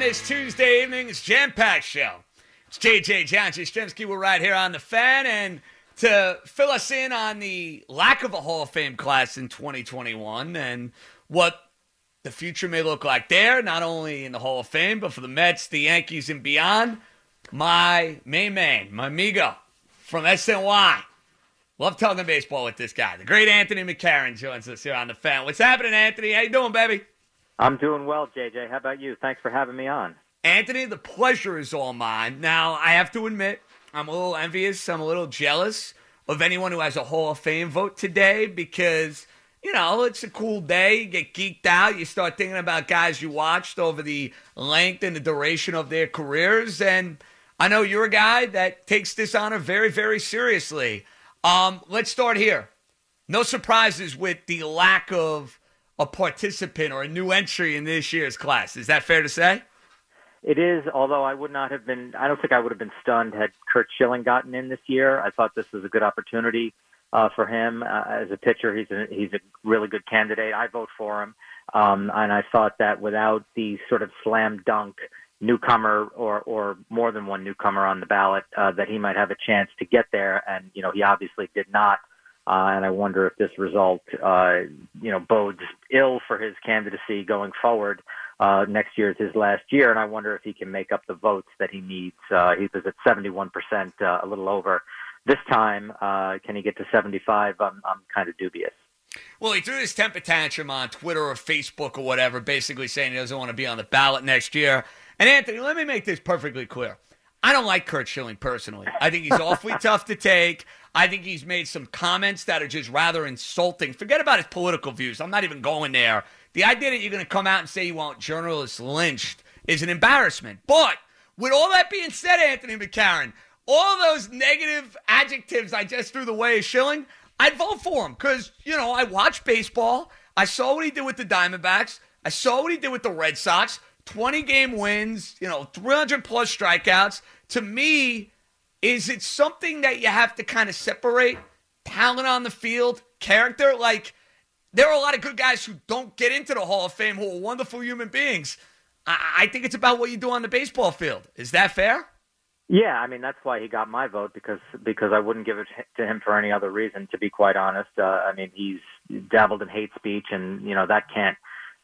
On this Tuesday evening. It's Jam Pack Show. It's JJ John Jastrzemski. We're right here on the fan. And to fill us in on the lack of a Hall of Fame class in 2021 and what the future may look like there, not only in the Hall of Fame, but for the Mets, the Yankees, and beyond, my main man, my amigo from SNY. Love talking baseball with this guy. The great Anthony McCarron joins us here on the fan. What's happening, Anthony? How you doing, baby? I'm doing well, JJ. How about you? Thanks for having me on. Anthony, the pleasure is all mine. Now, I have to admit, I'm a little envious. I'm a little jealous of anyone who has a Hall of Fame vote today because, you know, it's a cool day. You get geeked out. You start thinking about guys you watched over the length and the duration of their careers. And I know you're a guy that takes this honor very, very seriously. Um, let's start here. No surprises with the lack of a participant or a new entry in this year's class. Is that fair to say? It is, although I would not have been, I don't think I would have been stunned had Curt Schilling gotten in this year. I thought this was a good opportunity uh, for him uh, as a pitcher. He's a, he's a really good candidate. I vote for him. Um, and I thought that without the sort of slam dunk newcomer or, or more than one newcomer on the ballot, uh, that he might have a chance to get there. And, you know, he obviously did not. Uh, and I wonder if this result, uh, you know, bodes ill for his candidacy going forward. Uh, next year is his last year, and I wonder if he can make up the votes that he needs. Uh, he was at 71%, uh, a little over. This time, uh, can he get to 75? I'm, I'm kind of dubious. Well, he threw his temper tantrum on Twitter or Facebook or whatever, basically saying he doesn't want to be on the ballot next year. And Anthony, let me make this perfectly clear. I don't like Curt Schilling personally. I think he's awfully tough to take. I think he's made some comments that are just rather insulting. Forget about his political views. I'm not even going there. The idea that you're going to come out and say you want journalists lynched is an embarrassment. But with all that being said, Anthony McCarron, all those negative adjectives I just threw the way of Schilling, I'd vote for him because, you know, I watch baseball. I saw what he did with the Diamondbacks. I saw what he did with the Red Sox. 20 game wins, you know, 300 plus strikeouts. To me, is it something that you have to kind of separate talent on the field, character? Like, there are a lot of good guys who don't get into the Hall of Fame who are wonderful human beings. I, I think it's about what you do on the baseball field. Is that fair? Yeah, I mean that's why he got my vote because because I wouldn't give it to him for any other reason. To be quite honest, uh, I mean he's dabbled in hate speech, and you know that can't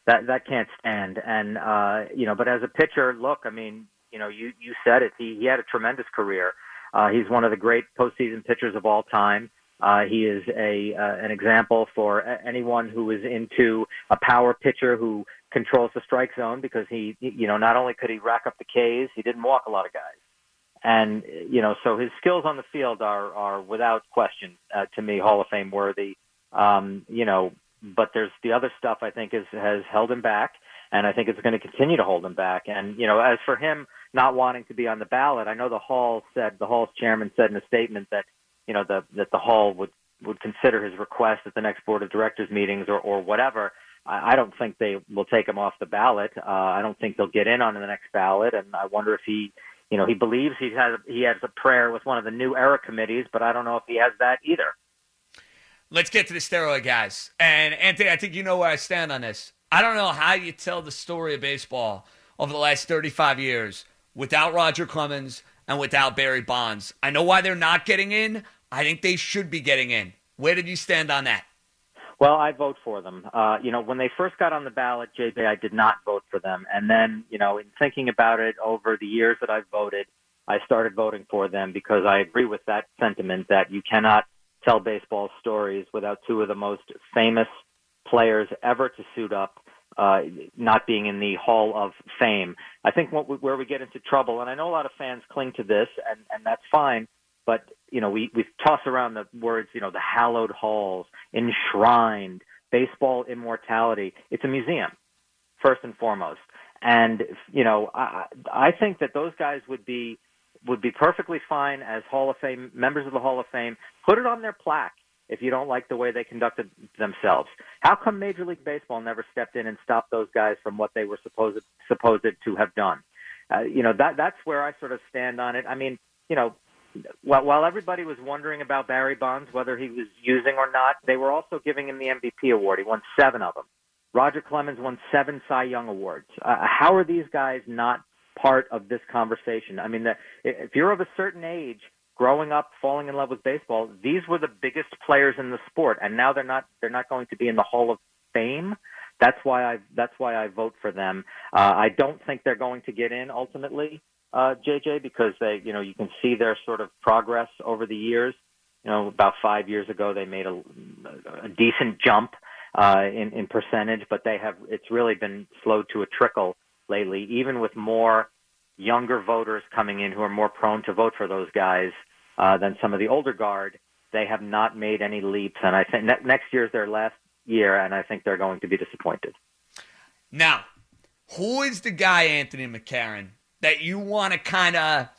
that that can't stand. And uh, you know, but as a pitcher, look, I mean, you know, you you said it. He he had a tremendous career. Uh, he's one of the great postseason pitchers of all time. Uh, he is a uh, an example for anyone who is into a power pitcher who controls the strike zone because he, you know, not only could he rack up the Ks, he didn't walk a lot of guys, and you know, so his skills on the field are are without question uh, to me Hall of Fame worthy. Um, you know, but there's the other stuff I think is has held him back, and I think it's going to continue to hold him back. And you know, as for him not wanting to be on the ballot, I know the Hall said the Hall's chairman said in a statement that you know the, that the Hall would would consider his request at the next board of directors meetings or or whatever. I, I don't think they will take him off the ballot. Uh, I don't think they'll get in on the next ballot, and I wonder if he. You know, he believes he has he has a prayer with one of the new era committees, but I don't know if he has that either. Let's get to the steroid guys. And Anthony, I think you know where I stand on this. I don't know how you tell the story of baseball over the last 35 years without Roger Clemens and without Barry Bonds. I know why they're not getting in. I think they should be getting in. Where did you stand on that? Well, I vote for them. Uh, you know, when they first got on the ballot, JJ, I did not vote for them. And then, you know, in thinking about it over the years that I've voted, I started voting for them because I agree with that sentiment that you cannot tell baseball stories without two of the most famous players ever to suit up uh, not being in the Hall of Fame. I think what we, where we get into trouble, and I know a lot of fans cling to this, and, and that's fine, but you know we we toss around the words, you know, the hallowed halls, enshrined, baseball immortality. It's a museum, first and foremost, and you know I I think that those guys would be would be perfectly fine as Hall of Fame members of the Hall of Fame. Put it on their plaque if you don't like the way they conducted themselves. How come Major League Baseball never stepped in and stopped those guys from what they were supposed supposed to have done? Uh, you know that that's where I sort of stand on it. I mean, you know, while, while everybody was wondering about Barry Bonds, whether he was using or not, they were also giving him the MVP award. He won seven of them. Roger Clemens won seven Cy Young awards. Uh, how are these guys not part of this conversation? I mean, the, if you're of a certain age, growing up, falling in love with baseball, these were the biggest players in the sport, and now they're not. They're not going to be in the Hall of Fame. That's why I. That's why I vote for them. Uh, I don't think they're going to get in ultimately uh, JJ, because they, you know, you can see their sort of progress over the years. You know, about five years ago, they made a, a decent jump uh, in, in percentage, but they have. It's really been slowed to a trickle lately, even with more younger voters coming in who are more prone to vote for those guys uh, than some of the older guard. They have not made any leaps, and I think ne- next year is their last year, and I think they're going to be disappointed. Now, who is the guy, Anthony McCarron, that you want to kind of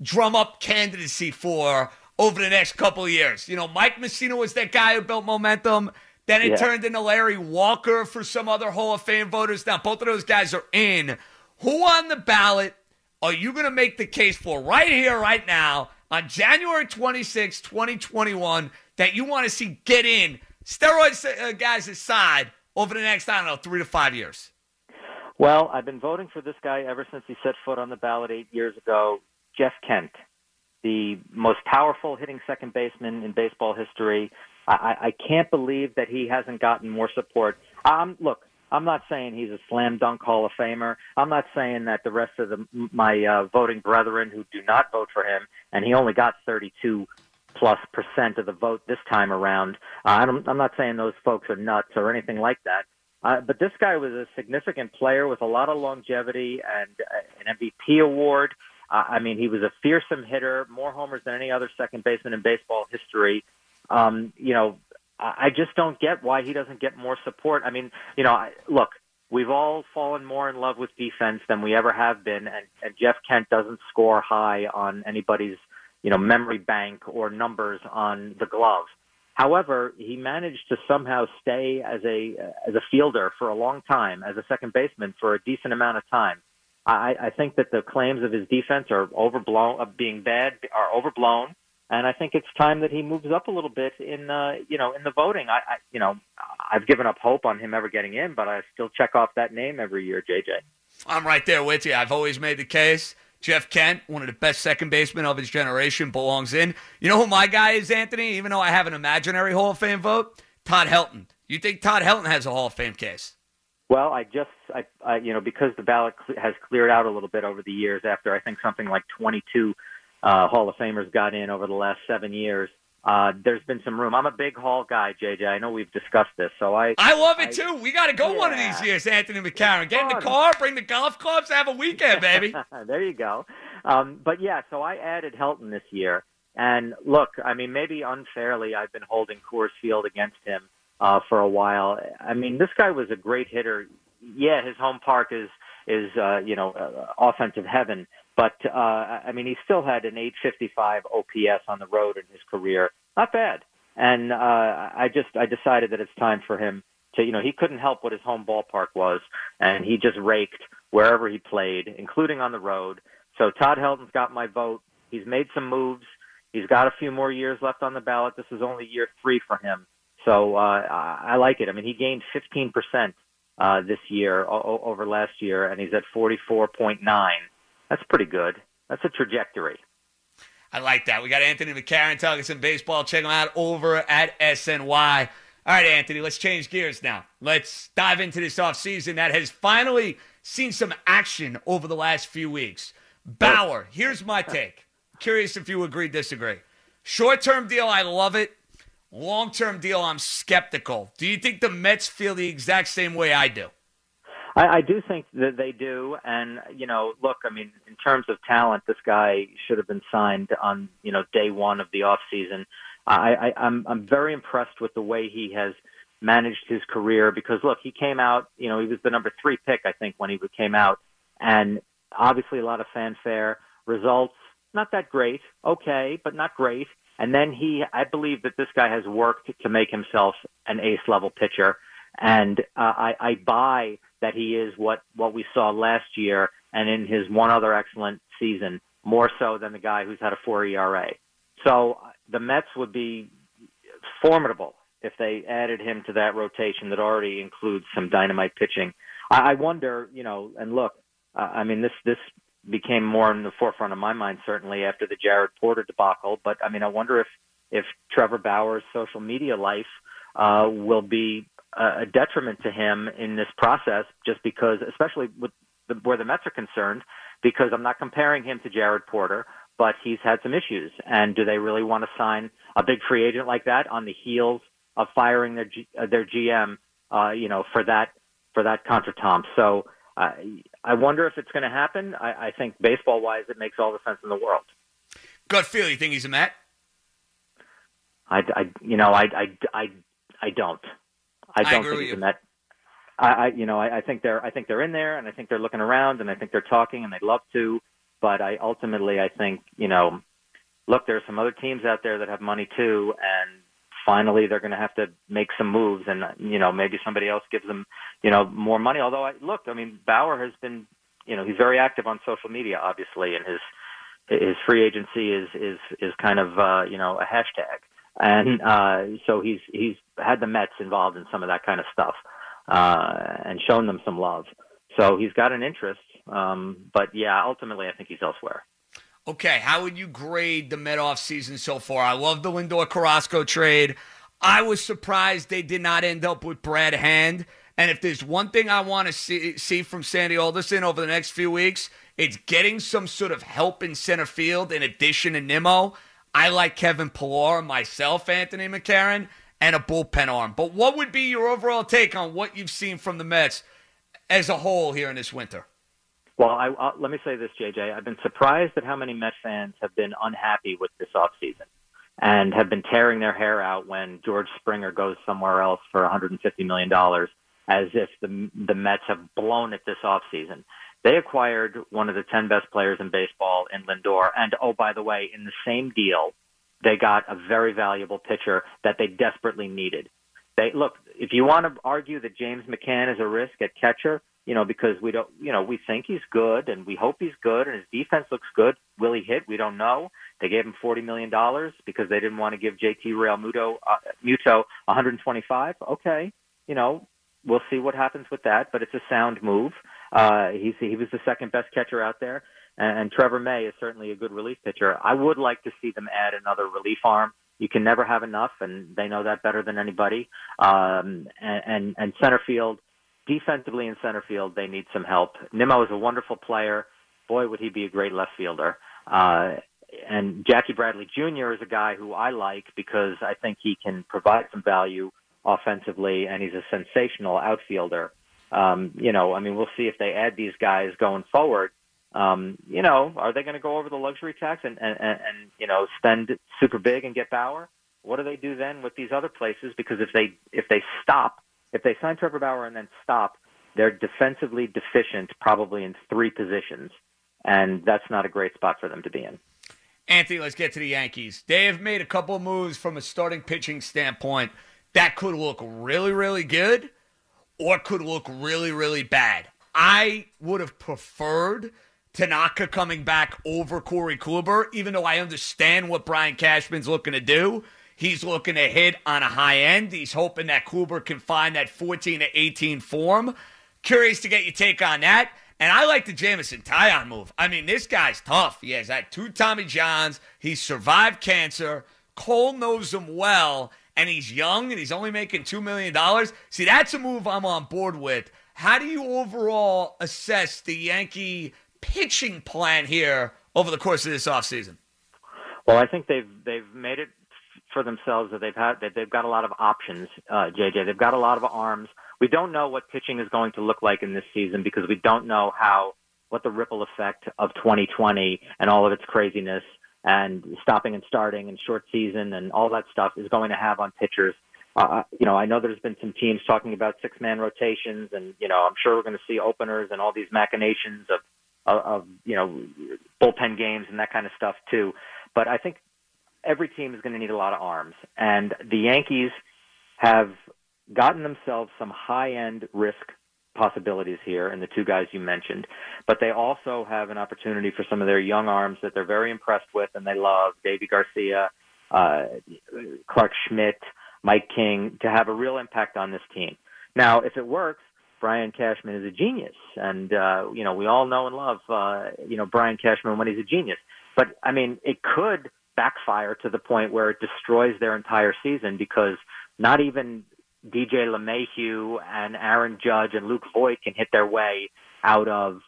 drum up candidacy for over the next couple of years? You know, Mike Mussina was that guy who built momentum. Then it Yeah. turned into Larry Walker for some other Hall of Fame voters. Now, both of those guys are in. Who on the ballot are you going to make the case for right here, right now, on January 26, 2021, that you want to see get in, steroids uh, guys aside, over the next, I don't know, three to five years? Well, I've been voting for this guy ever since he set foot on the ballot eight years ago. Jeff Kent, the most powerful hitting second baseman in baseball history. I, I can't believe that he hasn't gotten more support. Um, look, I'm not saying he's a slam dunk Hall of Famer. I'm not saying that the rest of the, my uh, voting brethren who do not vote for him, and he only got 32 plus percent of the vote this time around. Uh, I'm not saying those folks are nuts or anything like that. Uh, but this guy was a significant player with a lot of longevity and uh, an MVP award. Uh, I mean, he was a fearsome hitter, more homers than any other second baseman in baseball history. Um, you know, I just don't get why he doesn't get more support. I mean, you know, look, we've all fallen more in love with defense than we ever have been, and, and Jeff Kent doesn't score high on anybody's, you know, memory bank or numbers on the glove. However, he managed to somehow stay as a as a fielder for a long time, as a second baseman for a decent amount of time. I, I think that the claims of his defense are overblown, of being bad, are overblown, and I think it's time that he moves up a little bit in uh, you know in the voting. I, I you know I've given up hope on him ever getting in, but I still check off that name every year, JJ. I'm right there with you. I've always made the case. Jeff Kent, one of the best second basemen of his generation, belongs in. You know who my guy is, Anthony? Even though I have an imaginary Hall of Fame vote, Todd Helton. You think Todd Helton has a Hall of Fame case? Well, I just, I, I, you know, because the ballot has cleared out a little bit over the years after I think something like 22 uh, Hall of Famers got in over the last seven years. Uh, there's been some room. I'm a big Hall guy, JJ. I know we've discussed this, so I. I love it I- too. We got to go one of these years, Anthony McCarron. Get in the car, bring the golf clubs, have a weekend, baby. there you go. Um, but yeah, so I added Helton this year, and look, I mean, maybe unfairly, I've been holding Coors Field against him uh, for a while. I mean, this guy was a great hitter. Yeah, his home park is is uh, you know uh, offensive heaven, but uh, I mean, he still had an 855 OPS on the road in his career. Not bad. And uh, I just I decided that it's time for him to you know he couldn't help what his home ballpark was, and he just raked wherever he played, including on the road. So Todd Helton's got my vote. He's made some moves. He's got a few more years left on the ballot. This is only year three for him. So uh, I like it. I mean, he gained 15% uh, this year o- over last year, and he's at 44.9. That's pretty good. That's a trajectory. I like that. We got Anthony McCarron talking some baseball. Check him out over at SNY. All right, Anthony, let's change gears now. Let's dive into this offseason that has finally seen some action over the last few weeks. Bauer, here's my take. Curious if you agree, disagree. Short term deal, I love it. Long term deal, I'm skeptical. Do you think the Mets feel the exact same way I do? I, I do think that they do, and you know, look, I mean, in terms of talent, this guy should have been signed on you know day one of the off season. I, I, I'm I'm very impressed with the way he has managed his career because look, he came out, you know, he was the number three pick, I think, when he came out, and obviously a lot of fanfare. Results not that great, okay, but not great. And then he, I believe that this guy has worked to make himself an ace level pitcher, and uh, I, I buy that he is what what we saw last year and in his one other excellent season, more so than the guy who's had a four ERA. So the Mets would be formidable if they added him to that rotation that already includes some dynamite pitching. I, I wonder, you know, and look, uh, I mean, this this became more in the forefront of my mind certainly after the Jared Porter debacle. But I mean, I wonder if if Trevor Bauer's social media life uh, will be a detriment to him in this process, just because, especially with the, where the Mets are concerned, because I'm not comparing him to Jared Porter, but he's had some issues. And do they really want to sign a big free agent like that on the heels of firing their G, uh, their GM? Uh, you know, for that for that contretemps. So uh, I wonder if it's going to happen. I, I think baseball wise, it makes all the sense in the world. Gut feel, you think he's a Met? I, I you know, I, I, I, I don't. I I don't agree think he's Met. I, I, you know, I, I think they're, I think they're in there, and I think they're looking around, and I think they're talking, and they'd love to. But I ultimately, I think, you know, look, there's some other teams out there that have money too, and finally they're going to have to make some moves, and you know, maybe somebody else gives them, you know, more money. Although, I look, I mean, Bauer has been, you know, he's very active on social media, obviously, and his his free agency is is is kind of uh, you know a hashtag, and uh, so he's he's had the Mets involved in some of that kind of stuff, uh, and shown them some love. So he's got an interest, um, but yeah, ultimately I think he's elsewhere. Okay, how would you grade the Met off season so far? I love the Lindor Carrasco trade. I was surprised they did not end up with Brad Hand. And if there's one thing I want to see, see from Sandy Alderson over the next few weeks, it's getting some sort of help in center field in addition to Nimmo. I like Kevin Pillar, myself, Anthony McCarron, and a bullpen arm. But what would be your overall take on what you've seen from the Mets as a whole here in this winter? Well, I, uh, let me say this, JJ. I've been surprised at how many Met fans have been unhappy with this offseason and have been tearing their hair out when George Springer goes somewhere else for $150 million, as if the the Mets have blown it this offseason. They acquired one of the 10 best players in baseball in Lindor, and oh, by the way, in the same deal, they got a very valuable pitcher that they desperately needed. They look, if you want to argue that James McCann is a risk at catcher, you know, because we don't, you know, we think he's good and we hope he's good and his defense looks good. Will he hit? We don't know. They gave him forty million dollars because they didn't want to give JT Realmuto uh, Muto 125. Okay, you know, we'll see what happens with that, but it's a sound move. Uh, he's he was the second best catcher out there, and, and Trevor May is certainly a good relief pitcher. I would like to see them add another relief arm. You can never have enough, and they know that better than anybody. Um, and, and and center field, defensively in center field, they need some help. Nimmo is a wonderful player. Boy, would he be a great left fielder. Uh, and Jackie Bradley Jr. is a guy who I like because I think he can provide some value offensively, and he's a sensational outfielder. Um, you know, I mean, we'll see if they add these guys going forward. Um, you know, are they going to go over the luxury tax and, and, and, and you know spend super big and get Bauer? What do they do then with these other places? Because if they if they stop, if they sign Trevor Bauer and then stop, they're defensively deficient probably in three positions, and that's not a great spot for them to be in. Anthony, let's get to the Yankees. They have made a couple of moves from a starting pitching standpoint that could look really, really good or could look really, really bad. I would have preferred Tanaka coming back over Corey Kluber, even though I understand what Brian Cashman's looking to do. He's looking to hit on a high end. He's hoping that Kluber can find that 14 to 18 form. Curious to get your take on that. And I like the Jameson Taillon move. I mean, this guy's tough. He has had two Tommy Johns. He's survived cancer. Cole knows him well, and he's young, and he's only making $2 million. See, that's a move I'm on board with. How do you overall assess the Yankee pitching plan here over the course of this offseason? Well, I think they've they've made it for themselves that they've had that they've got a lot of options. Uh, JJ, they've got a lot of arms. We don't know what pitching is going to look like in this season because we don't know how what the ripple effect of 2020 and all of its craziness and stopping and starting and short season and all that stuff is going to have on pitchers. Uh, you know, I know there's been some teams talking about six man rotations, and you know, I'm sure we're going to see openers and all these machinations of, of, of you know, bullpen games and that kind of stuff too. But I think every team is going to need a lot of arms, and the Yankees have gotten themselves some high end risk possibilities here and the two guys you mentioned, but they also have an opportunity for some of their young arms that they're very impressed with and they love, Deivi Garcia, uh, Clarke Schmidt, Mike King, to have a real impact on this team. Now, if it works, Brian Cashman is a genius, and uh, you know we all know and love uh, you know Brian Cashman when he's a genius. But I mean, it could backfire to the point where it destroys their entire season because not even DJ LeMahieu and Aaron Judge and Luke Voit can hit their way out of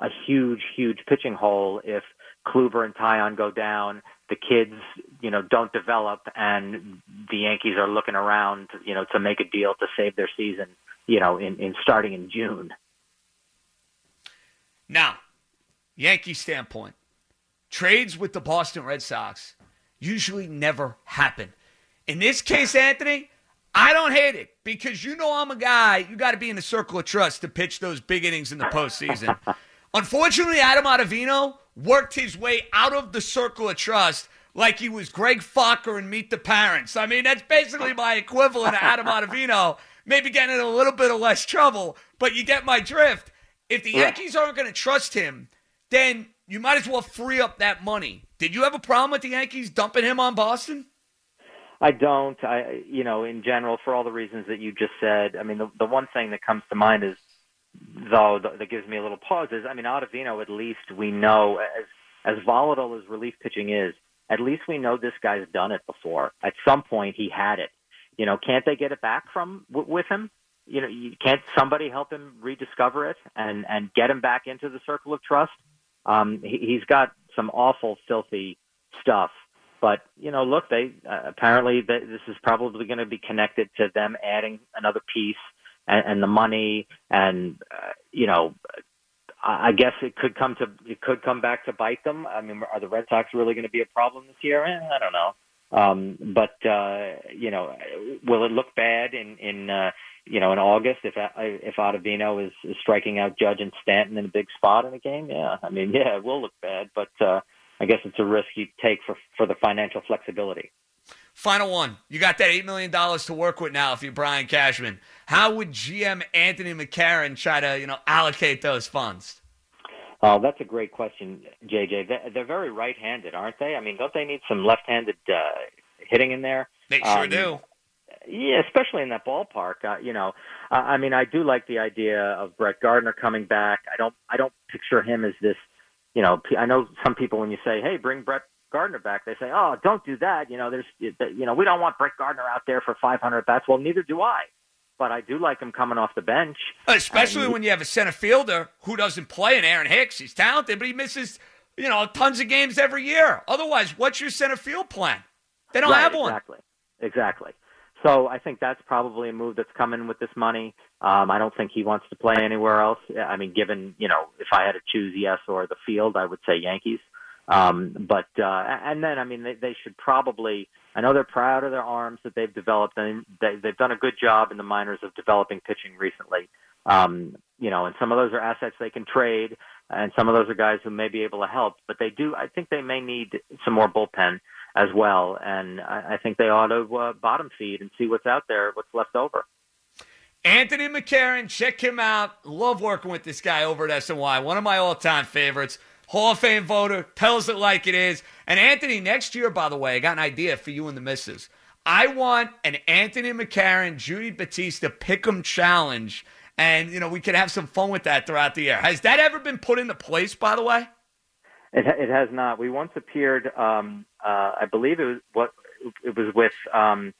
a huge, huge pitching hole if Kluber and Taillon go down, the kids, you know, don't develop, and the Yankees are looking around, you know, to make a deal to save their season, you know, in, in starting in June. Now, Yankee standpoint, trades with the Boston Red Sox usually never happen. In this case, Anthony, I don't hate it because you know I'm a guy. You got to be in the circle of trust to pitch those big innings in the postseason. Unfortunately, Adam Ottavino worked his way out of the circle of trust like he was Greg Focker and Meet the Parents. I mean, that's basically my equivalent of Adam Ottavino. Maybe getting in a little bit of less trouble, but you get my drift. If the Yankees aren't going to trust him, then you might as well free up that money. Did you have a problem with the Yankees dumping him on Boston? I don't. I, you know, in general, for all the reasons that you just said. I mean, the the one thing that comes to mind is, though, that gives me a little pause is, I mean, Ottavino. At least we know, as as volatile as relief pitching is, at least we know this guy's done it before. At some point, he had it. You know, can't they get it back from w- with him? You know, you, can't somebody help him rediscover it and and get him back into the circle of trust? Um, he, he's got some awful, filthy stuff but you know, look, they uh, apparently they, this is probably going to be connected to them adding another piece and, and the money, and uh, you know, I guess it could come to it could come back to bite them. I mean, are the Red Sox really going to be a problem this year? Eh, I don't know. Um, but uh, you know, will it look bad in in uh, you know in August if if Ottavino is, is striking out Judge and Stanton in a big spot in a game? Yeah, I mean, yeah, it will look bad, but. uh I guess it's a risk you take for for the financial flexibility. Final one. You got that $8 million to work with now if you're Brian Cashman. How would GM Anthony McCarron try to, you know, allocate those funds? Oh, that's a great question, JJ. They're very right-handed, aren't they? I mean, don't they need some left-handed uh, hitting in there? They sure um, do. Yeah, especially in that ballpark. Uh, you know, I mean, I do like the idea of Brett Gardner coming back. I don't, I don't picture him as this you know, I know some people when you say, "Hey, bring Brett Gardner back," they say, "Oh, don't do that." You know, there's, you know, we don't want Brett Gardner out there for 500 bats. Well, neither do I. But I do like him coming off the bench, especially when you have a center fielder who doesn't play in Aaron Hicks. He's talented, but he misses, you know, tons of games every year. Otherwise, what's your center field plan? They don't right, have one. Exactly. Exactly. So I think that's probably a move that's coming with this money. Um, I don't think he wants to play anywhere else. I mean, given you know, if I had to choose yes or the field, I would say Yankees. Um, but uh, and then I mean, they, they should probably. I know they're proud of their arms that they've developed, and they, they've done a good job in the minors of developing pitching recently. Um, you know, and some of those are assets they can trade, and some of those are guys who may be able to help. But they do. I think they may need some more bullpen as well. And I, I think they ought to uh, bottom feed and see what's out there, what's left over. Anthony McCarron, check him out. Love working with this guy over at SNY. One of my all-time favorites. Hall of Fame voter, tells it like it is. And Anthony, next year, by the way, I got an idea for you and the missus. I want an Anthony McCarron, Judy Battista pick'em challenge, and you know we could have some fun with that throughout the year. Has that ever been put into place, by the way? It, it has not. We once appeared. Um, uh, I believe it was what it was with um,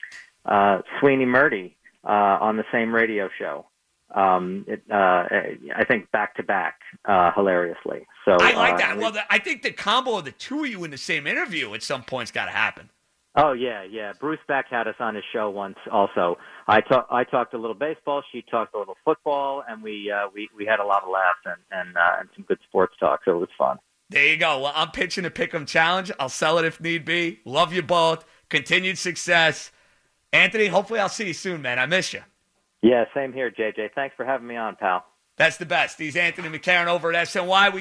uh, Sweeny Murti uh, on the same radio show. Um, it, uh, I think back to back, uh, hilariously. So I like uh, that. Well, the, I think the combo of the two of you in the same interview at some point's got to happen. Oh yeah, yeah. Bruce Beck had us on his show once. Also, I talk, I talked a little baseball. She talked a little football, and we uh, we we had a lot of laughs and and, uh, and some good sports talk. So it was fun. There you go. Well, I'm pitching a pick'em challenge. I'll sell it if need be. Love you both. Continued success, Anthony. Hopefully, I'll see you soon, man. I miss you. Yeah, same here, JJ. Thanks for having me on, pal. That's the best. He's Anthony McCarron over at SNY. We